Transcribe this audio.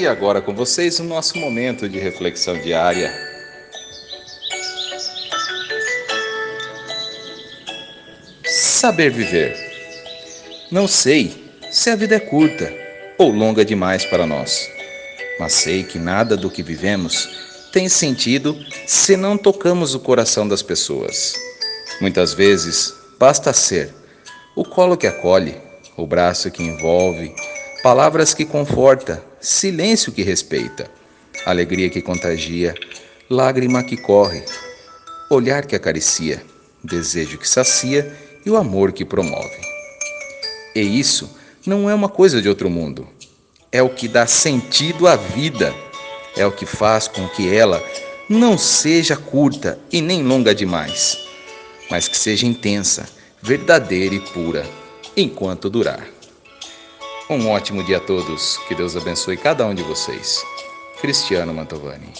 E agora com vocês o nosso momento de reflexão diária. Saber viver. Não sei se a vida é curta ou longa demais para nós, mas sei que nada do que vivemos tem sentido se não tocamos o coração das pessoas. Muitas vezes basta ser o colo que acolhe, o braço que envolve, palavras que conforta, silêncio que respeita, alegria que contagia, lágrima que corre, olhar que acaricia, desejo que sacia e o amor que promove. E isso não é uma coisa de outro mundo. É o que dá sentido à vida. É o que faz com que ela não seja curta e nem longa demais, mas que seja intensa, verdadeira e pura, enquanto durar. Um ótimo dia a todos. Que Deus abençoe cada um de vocês. Cristiano Mantovani.